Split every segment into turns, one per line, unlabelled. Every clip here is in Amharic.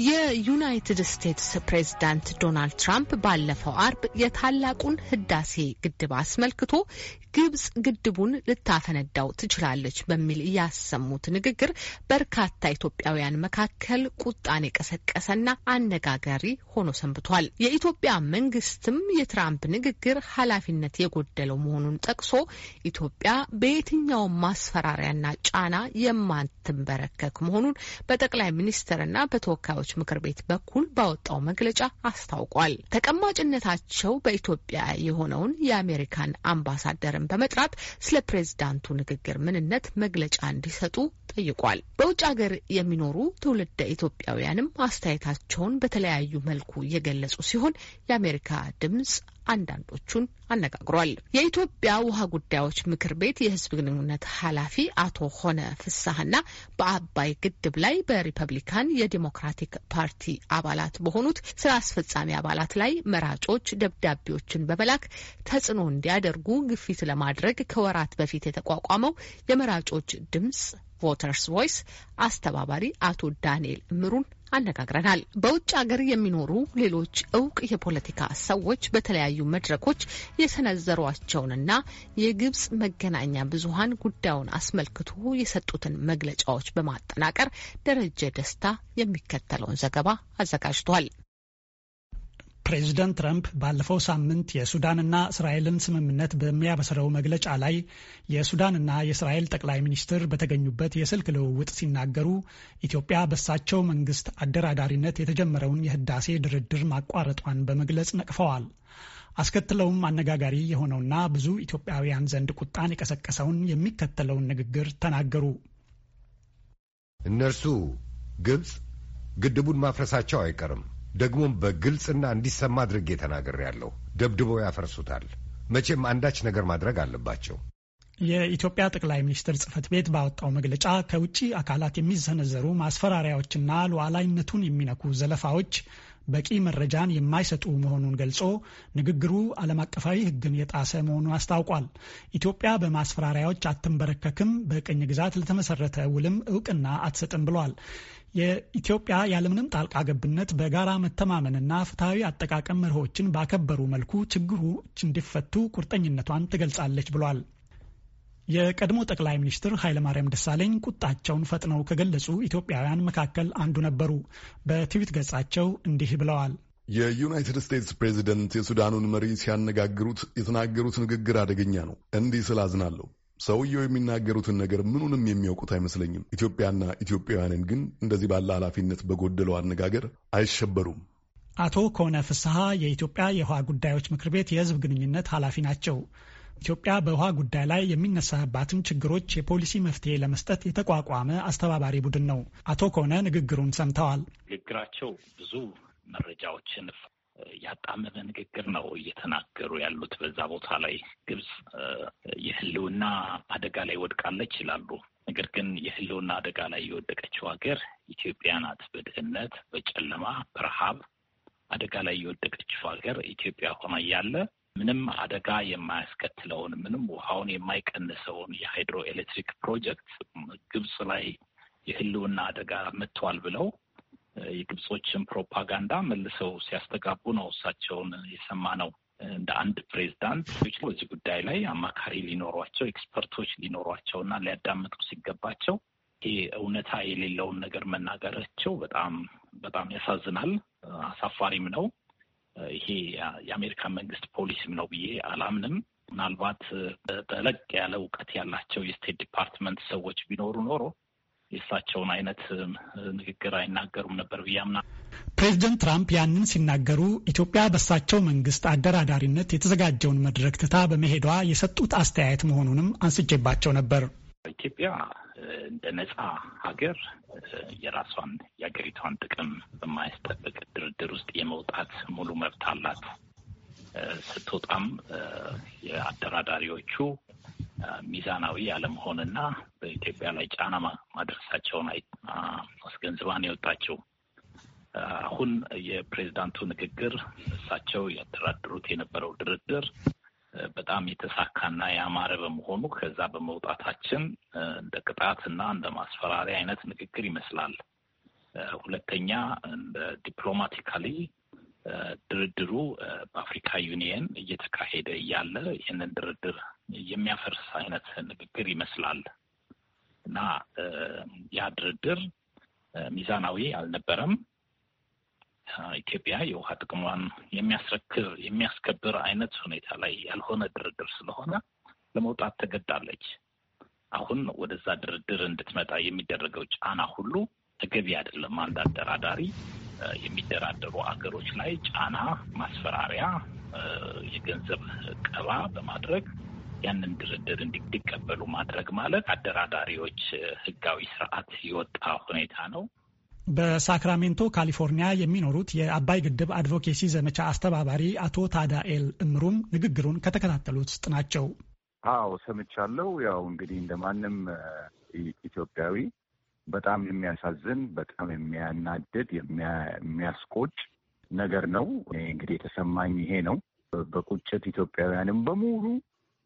የዩናይትድ ስቴትስ ፕሬዝዳንት ዶናልድ ትራምፕ ባለፈው አርብ የታላቁን ህዳሴ ግድብ አስመልክቶ ግብጽ ግድቡን ልታፈነዳው ትችላለች በሚል ያሰሙት ንግግር በርካታ ኢትዮጵያውያን መካከል ቁጣን የቀሰቀሰና አነጋጋሪ ሆኖ ሰንብቷል። የኢትዮጵያ መንግስትም የትራምፕ ንግግር ኃላፊነት የጎደለው መሆኑን ጠቅሶ ኢትዮጵያ በየትኛውም ማስፈራሪያና ጫና የማትንበረከክ መሆኑን በጠቅላይ ሚኒስትርና በተወካዮች ምክር ቤት በኩል ባወጣው መግለጫ አስታውቋል። ተቀማጭነታቸው በኢትዮጵያ የሆነውን የአሜሪካን አምባሳደር በመጥራት ስለ ፕሬዝዳንቱ ንግግር ምንነት መግለጫ እንዲሰጡ ጠይቋል። በውጭ ሀገር የሚኖሩ ትውልደ ኢትዮጵያውያንም አስተያየታቸውን በተለያዩ መልኩ እየገለጹ ሲሆን የአሜሪካ ድምጽ አንዳንዶቹን አነጋግሯል። የኢትዮጵያ ውሃ ጉዳዮች ምክር ቤት የሕዝብ ግንኙነት ኃላፊ አቶ ሆነ ፍሳህና በአባይ ግድብ ላይ በሪፐብሊካን የዲሞክራቲክ ፓርቲ አባላት በሆኑት ስራ አስፈጻሚ አባላት ላይ መራጮች ደብዳቤዎችን በመላክ ተጽዕኖ እንዲያደርጉ ግፊት ለማድረግ ከወራት በፊት የተቋቋመው የመራጮች ድምጽ Voters Voice አስተባባሪ አቶ ዳንኤል ምሩን አነጋግረናል። በውጭ ሀገር የሚኖሩ ሌሎች እውቅ የፖለቲካ ሰዎች በተለያዩ መድረኮች የሰነዘሯቸውንና የግብጽ መገናኛ ብዙኃን ጉዳዩን አስመልክቶ የሰጡትን መግለጫዎች በማጠናቀር ደረጀ ደስታ የሚከተለውን ዘገባ አዘጋጅቷል።
ፕሬዚደንት ትራምፕ ባለፈው ሳምንት የሱዳንና እስራኤልን ስምምነት በሚያበስረው መግለጫ ላይ የሱዳንና የእስራኤል ጠቅላይ ሚኒስትር በተገኙበት የስልክ ልውውጥ ሲናገሩ ኢትዮጵያ በሳቸው መንግስት አደራዳሪነት የተጀመረውን የህዳሴ ድርድር ማቋረጧን በመግለጽ ነቅፈዋል። አስከትለውም አነጋጋሪ የሆነውና ብዙ ኢትዮጵያውያን ዘንድ ቁጣን የቀሰቀሰውን የሚከተለውን ንግግር ተናገሩ።
እነርሱ ግብፅ ግድቡን ማፍረሳቸው አይቀርም ደግሞም በግልጽና እንዲሰማ አድርጌ ተናግሬያለሁ። ደብድበው ያፈርሱታል። መቼም አንዳች ነገር ማድረግ አለባቸው።
የኢትዮጵያ ጠቅላይ ሚኒስትር ጽህፈት ቤት ባወጣው መግለጫ ከውጭ አካላት የሚሰነዘሩ ማስፈራሪያዎችና ሉዓላዊነቱን የሚነኩ ዘለፋዎች በቂ መረጃን የማይሰጡ መሆኑን ገልጾ ንግግሩ ዓለም አቀፋዊ ሕግን የጣሰ መሆኑን አስታውቋል። ኢትዮጵያ በማስፈራሪያዎች አትንበረከክም፣ በቅኝ ግዛት ለተመሰረተ ውልም እውቅና አትሰጥም ብሏል። የኢትዮጵያ ያለምንም ጣልቃ ገብነት በጋራ መተማመንና ፍትሐዊ አጠቃቀም መርሆችን ባከበሩ መልኩ ችግሮች እንዲፈቱ ቁርጠኝነቷን ትገልጻለች ብሏል። የቀድሞ ጠቅላይ ሚኒስትር ኃይለማርያም ደሳለኝ ቁጣቸውን ፈጥነው ከገለጹ ኢትዮጵያውያን መካከል አንዱ ነበሩ። በትዊት ገጻቸው እንዲህ ብለዋል።
የዩናይትድ ስቴትስ ፕሬዚደንት የሱዳኑን መሪ ሲያነጋግሩት የተናገሩት ንግግር አደገኛ ነው። እንዲህ ስል አዝናለሁ። ሰውየው የሚናገሩትን ነገር ምኑንም የሚያውቁት አይመስለኝም። ኢትዮጵያና ኢትዮጵያውያንን ግን እንደዚህ ባለ ኃላፊነት በጎደለው አነጋገር አይሸበሩም።
አቶ ከሆነ ፍስሐ የኢትዮጵያ የውሃ ጉዳዮች ምክር ቤት የሕዝብ ግንኙነት ኃላፊ ናቸው። ኢትዮጵያ በውሃ ጉዳይ ላይ የሚነሳባትን ችግሮች የፖሊሲ መፍትሄ ለመስጠት የተቋቋመ አስተባባሪ ቡድን ነው። አቶ ከሆነ ንግግሩን ሰምተዋል።
ንግግራቸው ብዙ መረጃዎችን ያጣመመ ንግግር ነው እየተናገሩ ያሉት። በዛ ቦታ ላይ ግብጽ የህልውና አደጋ ላይ ወድቃለች ይላሉ። ነገር ግን የህልውና አደጋ ላይ የወደቀችው ሀገር ኢትዮጵያ ናት። በድህነት፣ በጨለማ፣ በረሃብ አደጋ ላይ የወደቀችው ሀገር ኢትዮጵያ ሆና እያለ ምንም አደጋ የማያስከትለውን ምንም ውሃውን የማይቀንሰውን የሃይድሮ ኤሌክትሪክ ፕሮጀክት ግብጽ ላይ የህልውና አደጋ መጥቷል ብለው የግብጾችን ፕሮፓጋንዳ መልሰው ሲያስተጋቡ ነው እሳቸውን የሰማ ነው። እንደ አንድ ፕሬዝዳንት በዚህ ጉዳይ ላይ አማካሪ ሊኖሯቸው expert ኦች ሊኖሯቸው እና ሊያዳምጡ ሲገባቸው ይሄ እውነታ የሌለውን ነገር መናገራቸው በጣም በጣም ያሳዝናል፣ አሳፋሪም ነው። ይሄ የአሜሪካ መንግስት ፖሊሲም ነው ብዬ አላምንም። ምናልባት ጠለቅ ያለ እውቀት ያላቸው የ State Department ሰዎች ቢኖሩ ኖሮ የእሳቸውን አይነት ንግግር አይናገሩም ነበር ብዬ አምናለሁ።
ፕሬዚደንት ትራምፕ ያንን ሲናገሩ ኢትዮጵያ በእሳቸው መንግስት አደራዳሪነት የተዘጋጀውን መድረክ ትታ በመሄዷ የሰጡት አስተያየት መሆኑንም አንስቼባቸው ነበር።
ኢትዮጵያ እንደ ነጻ ሀገር የራሷን የሀገሪቷን ጥቅም በማያስጠብቅ ድርድር ውስጥ የመውጣት ሙሉ መብት አላት። ስትወጣም የአደራዳሪዎቹ ሚዛናዊ ያለመሆንና በኢትዮጵያ ላይ ጫና ማድረሳቸውን አስገንዝባን የወጣችው። አሁን የፕሬዚዳንቱ ንግግር እሳቸው ያደራድሩት የነበረው ድርድር በጣም የተሳካና ያማረ በመሆኑ ከዛ በመውጣታችን እንደ ቅጣት እና እንደ ማስፈራሪያ አይነት ንግግር ይመስላል። ሁለተኛ እንደ diplomatically ድርድሩ በ Africa Union እየተካሄደ እያለ ይህንን ድርድር የሚያፈርስ አይነት ንግግር ይመስላል እና ያ ድርድር ሚዛናዊ አልነበረም። ኢትዮጵያ የውሃ ጥቅሟን የሚያስረክብ የሚያስከብር አይነት ሁኔታ ላይ ያልሆነ ድርድር ስለሆነ ለመውጣት ተገዳለች። አሁን ወደዛ ድርድር እንድትመጣ የሚደረገው ጫና ሁሉ ተገቢ አይደለም። አንድ አደራዳሪ የሚደራደሩ አገሮች ላይ ጫና፣ ማስፈራሪያ፣ የገንዘብ ቀባ በማድረግ ያንን ድርድር እንዲቀበሉ ማድረግ ማለት አደራዳሪዎች ሕጋዊ ስርዓት የወጣ ሁኔታ ነው።
በሳክራሜንቶ ካሊፎርኒያ የሚኖሩት የአባይ ግድብ አድቮኬሲ ዘመቻ አስተባባሪ አቶ ታዳኤል እምሩም ንግግሩን ከተከታተሉት ውስጥ ናቸው።
አዎ ሰምቻለሁ። ያው እንግዲህ እንደ ማንም ኢትዮጵያዊ በጣም የሚያሳዝን በጣም የሚያናድድ የሚያስቆጭ ነገር ነው። እንግዲህ የተሰማኝ ይሄ ነው። በቁጭት ኢትዮጵያውያንም በሙሉ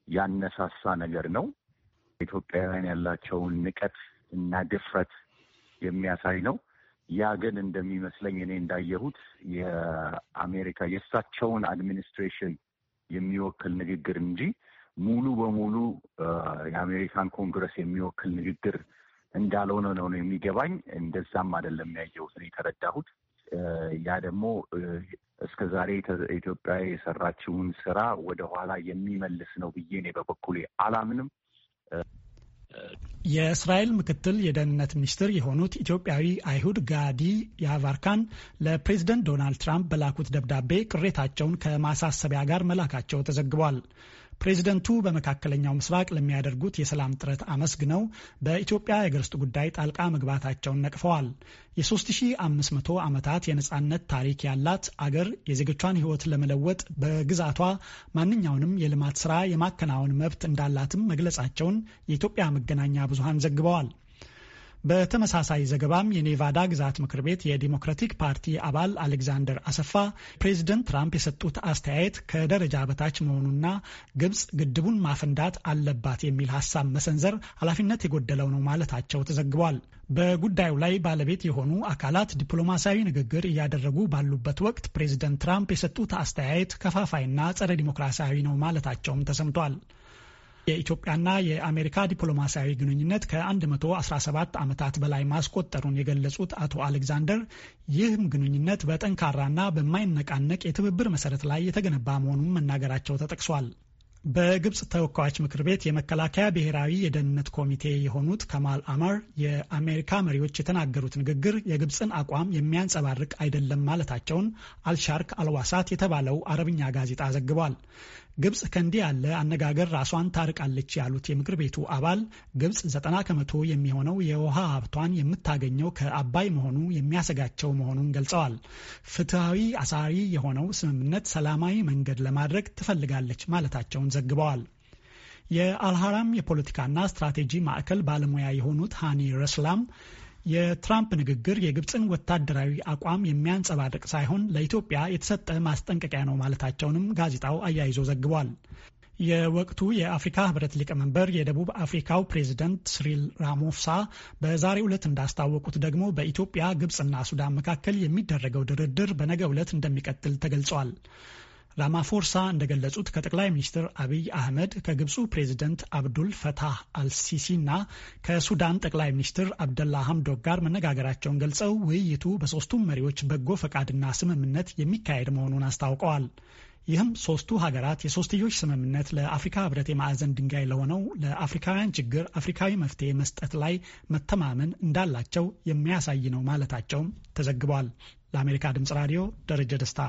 ያነሳሳ ነገር ነው። ኢትዮጵያውያን ያላቸውን ንቀት እና ድፍረት የሚያሳይ ነው። ያ ግን እንደሚመስለኝ እኔ እንዳየሁት የአሜሪካ የእሳቸውን administration የሚወክል ንግግር እንጂ ሙሉ በሙሉ የአሜሪካን ኮንግረስ የሚወክል ንግግር እንዳልሆነ ነው ነው የሚገባኝ። እንደዛም አይደለም ያየሁት የተረዳሁት። ያ ደግሞ እስከ ዛሬ ኢትዮጵያ የሰራችውን ስራ ወደኋላ የሚመልስ ነው ብዬ እኔ በበኩሌ አላምንም።
የእስራኤል ምክትል የደህንነት ሚኒስትር የሆኑት ኢትዮጵያዊ አይሁድ ጋዲ ያቫርካን ለፕሬዝደንት ዶናልድ ትራምፕ በላኩት ደብዳቤ ቅሬታቸውን ከማሳሰቢያ ጋር መላካቸው ተዘግቧል። ፕሬዝደንቱ በመካከለኛው ምስራቅ ለሚያደርጉት የሰላም ጥረት አመስግነው በኢትዮጵያ የአገር ውስጥ ጉዳይ ጣልቃ መግባታቸውን ነቅፈዋል። የ3500 ዓመታት የነጻነት ታሪክ ያላት አገር የዜጎቿን ሕይወት ለመለወጥ በግዛቷ ማንኛውንም የልማት ስራ የማከናወን መብት እንዳላትም መግለጻቸውን የኢትዮጵያ መገናኛ ብዙሃን ዘግበዋል። በተመሳሳይ ዘገባም የኔቫዳ ግዛት ምክር ቤት የዲሞክራቲክ ፓርቲ አባል አሌክዛንደር አሰፋ ፕሬዚደንት ትራምፕ የሰጡት አስተያየት ከደረጃ በታች መሆኑና ግብጽ ግድቡን ማፈንዳት አለባት የሚል ሀሳብ መሰንዘር ኃላፊነት የጎደለው ነው ማለታቸው ተዘግቧል። በጉዳዩ ላይ ባለቤት የሆኑ አካላት ዲፕሎማሲያዊ ንግግር እያደረጉ ባሉበት ወቅት ፕሬዚደንት ትራምፕ የሰጡት አስተያየት ከፋፋይና ጸረ ዲሞክራሲያዊ ነው ማለታቸውም ተሰምቷል። የኢትዮጵያና የአሜሪካ ዲፕሎማሲያዊ ግንኙነት ከ117 ዓመታት በላይ ማስቆጠሩን የገለጹት አቶ አሌክዛንደር ይህም ግንኙነት በጠንካራና በማይነቃነቅ የትብብር መሰረት ላይ የተገነባ መሆኑን መናገራቸው ተጠቅሷል። በግብጽ ተወካዮች ምክር ቤት የመከላከያ ብሔራዊ የደህንነት ኮሚቴ የሆኑት ከማል አማር የአሜሪካ መሪዎች የተናገሩት ንግግር የግብፅን አቋም የሚያንጸባርቅ አይደለም ማለታቸውን አልሻርክ አልዋሳት የተባለው አረብኛ ጋዜጣ ዘግቧል። ግብጽ ከእንዲህ ያለ አነጋገር ራሷን ታርቃለች ያሉት የምክር ቤቱ አባል ግብጽ ዘጠና ከመቶ የሚሆነው የውሃ ሀብቷን የምታገኘው ከአባይ መሆኑ የሚያሰጋቸው መሆኑን ገልጸዋል። ፍትሐዊ አሳሪ የሆነው ስምምነት ሰላማዊ መንገድ ለማድረግ ትፈልጋለች ማለታቸውን ዘግበዋል። የአልሃራም የፖለቲካና ስትራቴጂ ማዕከል ባለሙያ የሆኑት ሃኒ ረስላም የትራምፕ ንግግር የግብፅን ወታደራዊ አቋም የሚያንጸባርቅ ሳይሆን ለኢትዮጵያ የተሰጠ ማስጠንቀቂያ ነው ማለታቸውንም ጋዜጣው አያይዞ ዘግቧል። የወቅቱ የአፍሪካ ሕብረት ሊቀመንበር የደቡብ አፍሪካው ፕሬዝደንት ስሪል ራሞፍሳ በዛሬው ዕለት እንዳስታወቁት ደግሞ በኢትዮጵያ ግብፅና ሱዳን መካከል የሚደረገው ድርድር በነገው ዕለት እንደሚቀጥል ተገልጿል። ራማፎርሳ እንደገለጹት ከጠቅላይ ሚኒስትር አብይ አህመድ ከግብፁ ፕሬዚደንት አብዱል ፈታህ አልሲሲ እና ከሱዳን ጠቅላይ ሚኒስትር አብደላ ሐምዶክ ጋር መነጋገራቸውን ገልጸው ውይይቱ በሶስቱም መሪዎች በጎ ፈቃድና ስምምነት የሚካሄድ መሆኑን አስታውቀዋል። ይህም ሶስቱ ሀገራት የሶስትዮሽ ስምምነት ለአፍሪካ ህብረት የማዕዘን ድንጋይ ለሆነው ለአፍሪካውያን ችግር አፍሪካዊ መፍትሄ መስጠት ላይ መተማመን እንዳላቸው የሚያሳይ ነው ማለታቸውም ተዘግቧል። ለአሜሪካ ድምጽ ራዲዮ ደረጀ ደስታ